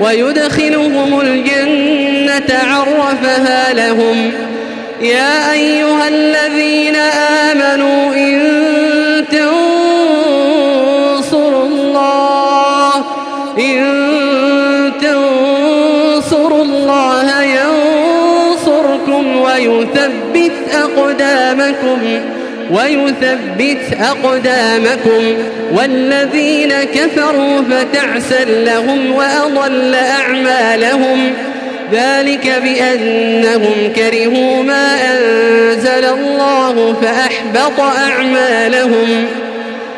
ويدخلهم الجنة عرفها لهم. يا أيها الذين آمنوا ويثبت أقدامكم والذين كفروا فتعسا لهم وأضل أعمالهم ذلك بأنهم كرهوا ما أنزل الله فأحبط أعمالهم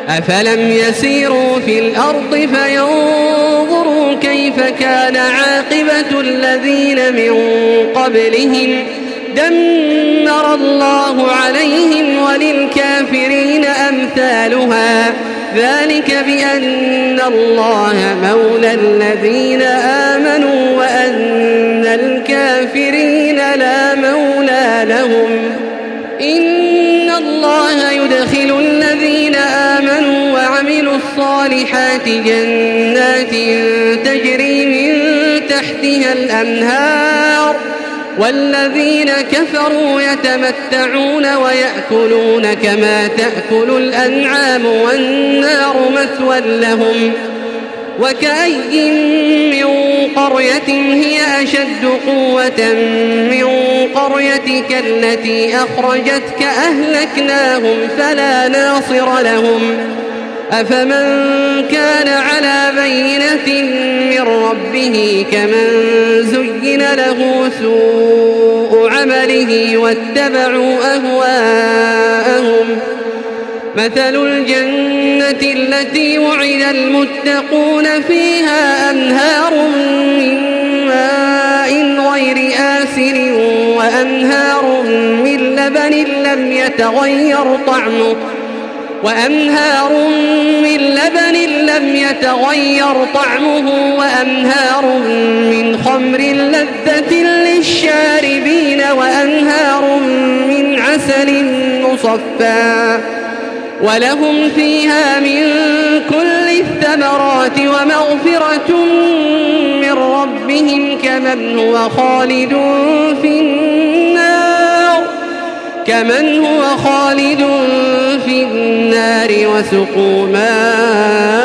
أفلم يسيروا في الأرض فينظروا كيف كان عاقبة الذين من قبلهم دمر الله عليهم وللكافرين أمثالها. ذلك بأن الله مولى الذين آمنوا وأن الكافرين لا مولى لهم. إن الله يدخل الذين آمنوا وعملوا الصالحات جنات تجري من تحتها الأنهار. والذين كفروا يتمتعون ويأكلون كما تأكل الأنعام والنار مثوى لهم وكأي من قرية هي أشد قوة من قريتك التي أخرجتك أهلكناهم فلا ناصر لهم أفمن كان على بينة من ربه كمن زين له سوء عمله واتبعوا أهواءهم. مثل الجنة التي وعد المتقون فيها أنهار من ماء غير آسر وأنهار من لبن لم يتغير طعمه وأنهار من لبن لم يتغير طعمه وأنهار من خمر لذة للشاربين وأنهار من عسل مصفى ولهم فيها من كل الثمرات ومغفرة من ربهم كمن هو خالد في النار كمن هو خالد في النار وسقوا ماء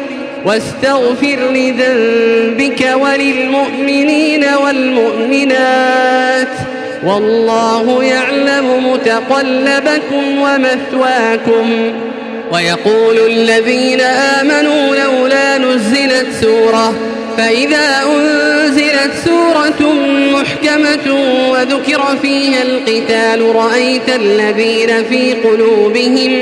واستغفر لذنبك وللمؤمنين والمؤمنات والله يعلم متقلبكم ومثواكم ويقول الذين آمنوا لولا نزلت سورة فإذا أنزلت سورة محكمة وذكر فيها القتال رأيت الذين في قلوبهم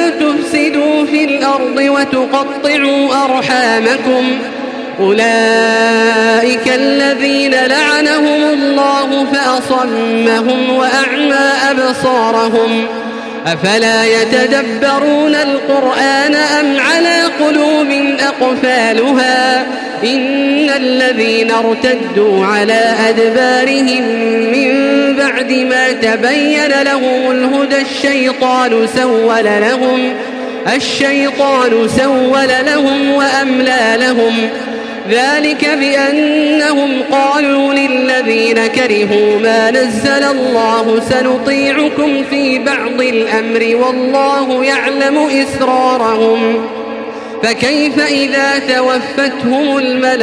الأرض وتقطعوا أرحامكم. أولئك الذين لعنهم الله فأصمهم وأعمى أبصارهم. أفلا يتدبرون القرآن أم على قلوب أقفالها؟ إن الذين ارتدوا على أدبارهم من بعد ما تبين لهم الهدى الشيطان سول لهم. الشيطان سول لهم وأملى لهم. ذلك بأنهم قالوا للذين كرهوا ما نزل الله سنطيعكم في بعض الأمر والله يعلم إسرارهم. فكيف إذا توفتهم الملائكة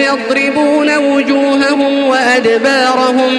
يضربون وجوههم وأدبارهم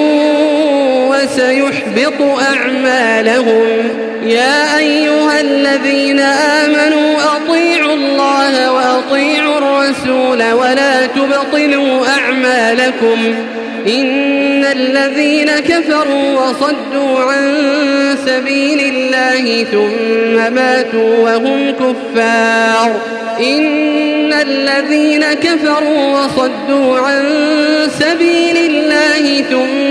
وسيحبط أعمالهم. يا أيها الذين آمنوا أطيعوا الله وأطيعوا الرسول ولا تبطلوا أعمالكم. إن الذين كفروا وصدوا عن سبيل الله ثم ماتوا وهم كفار. إن الذين كفروا وصدوا عن سبيل الله ثم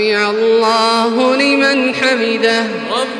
سمع الله لمن حمده. ربنا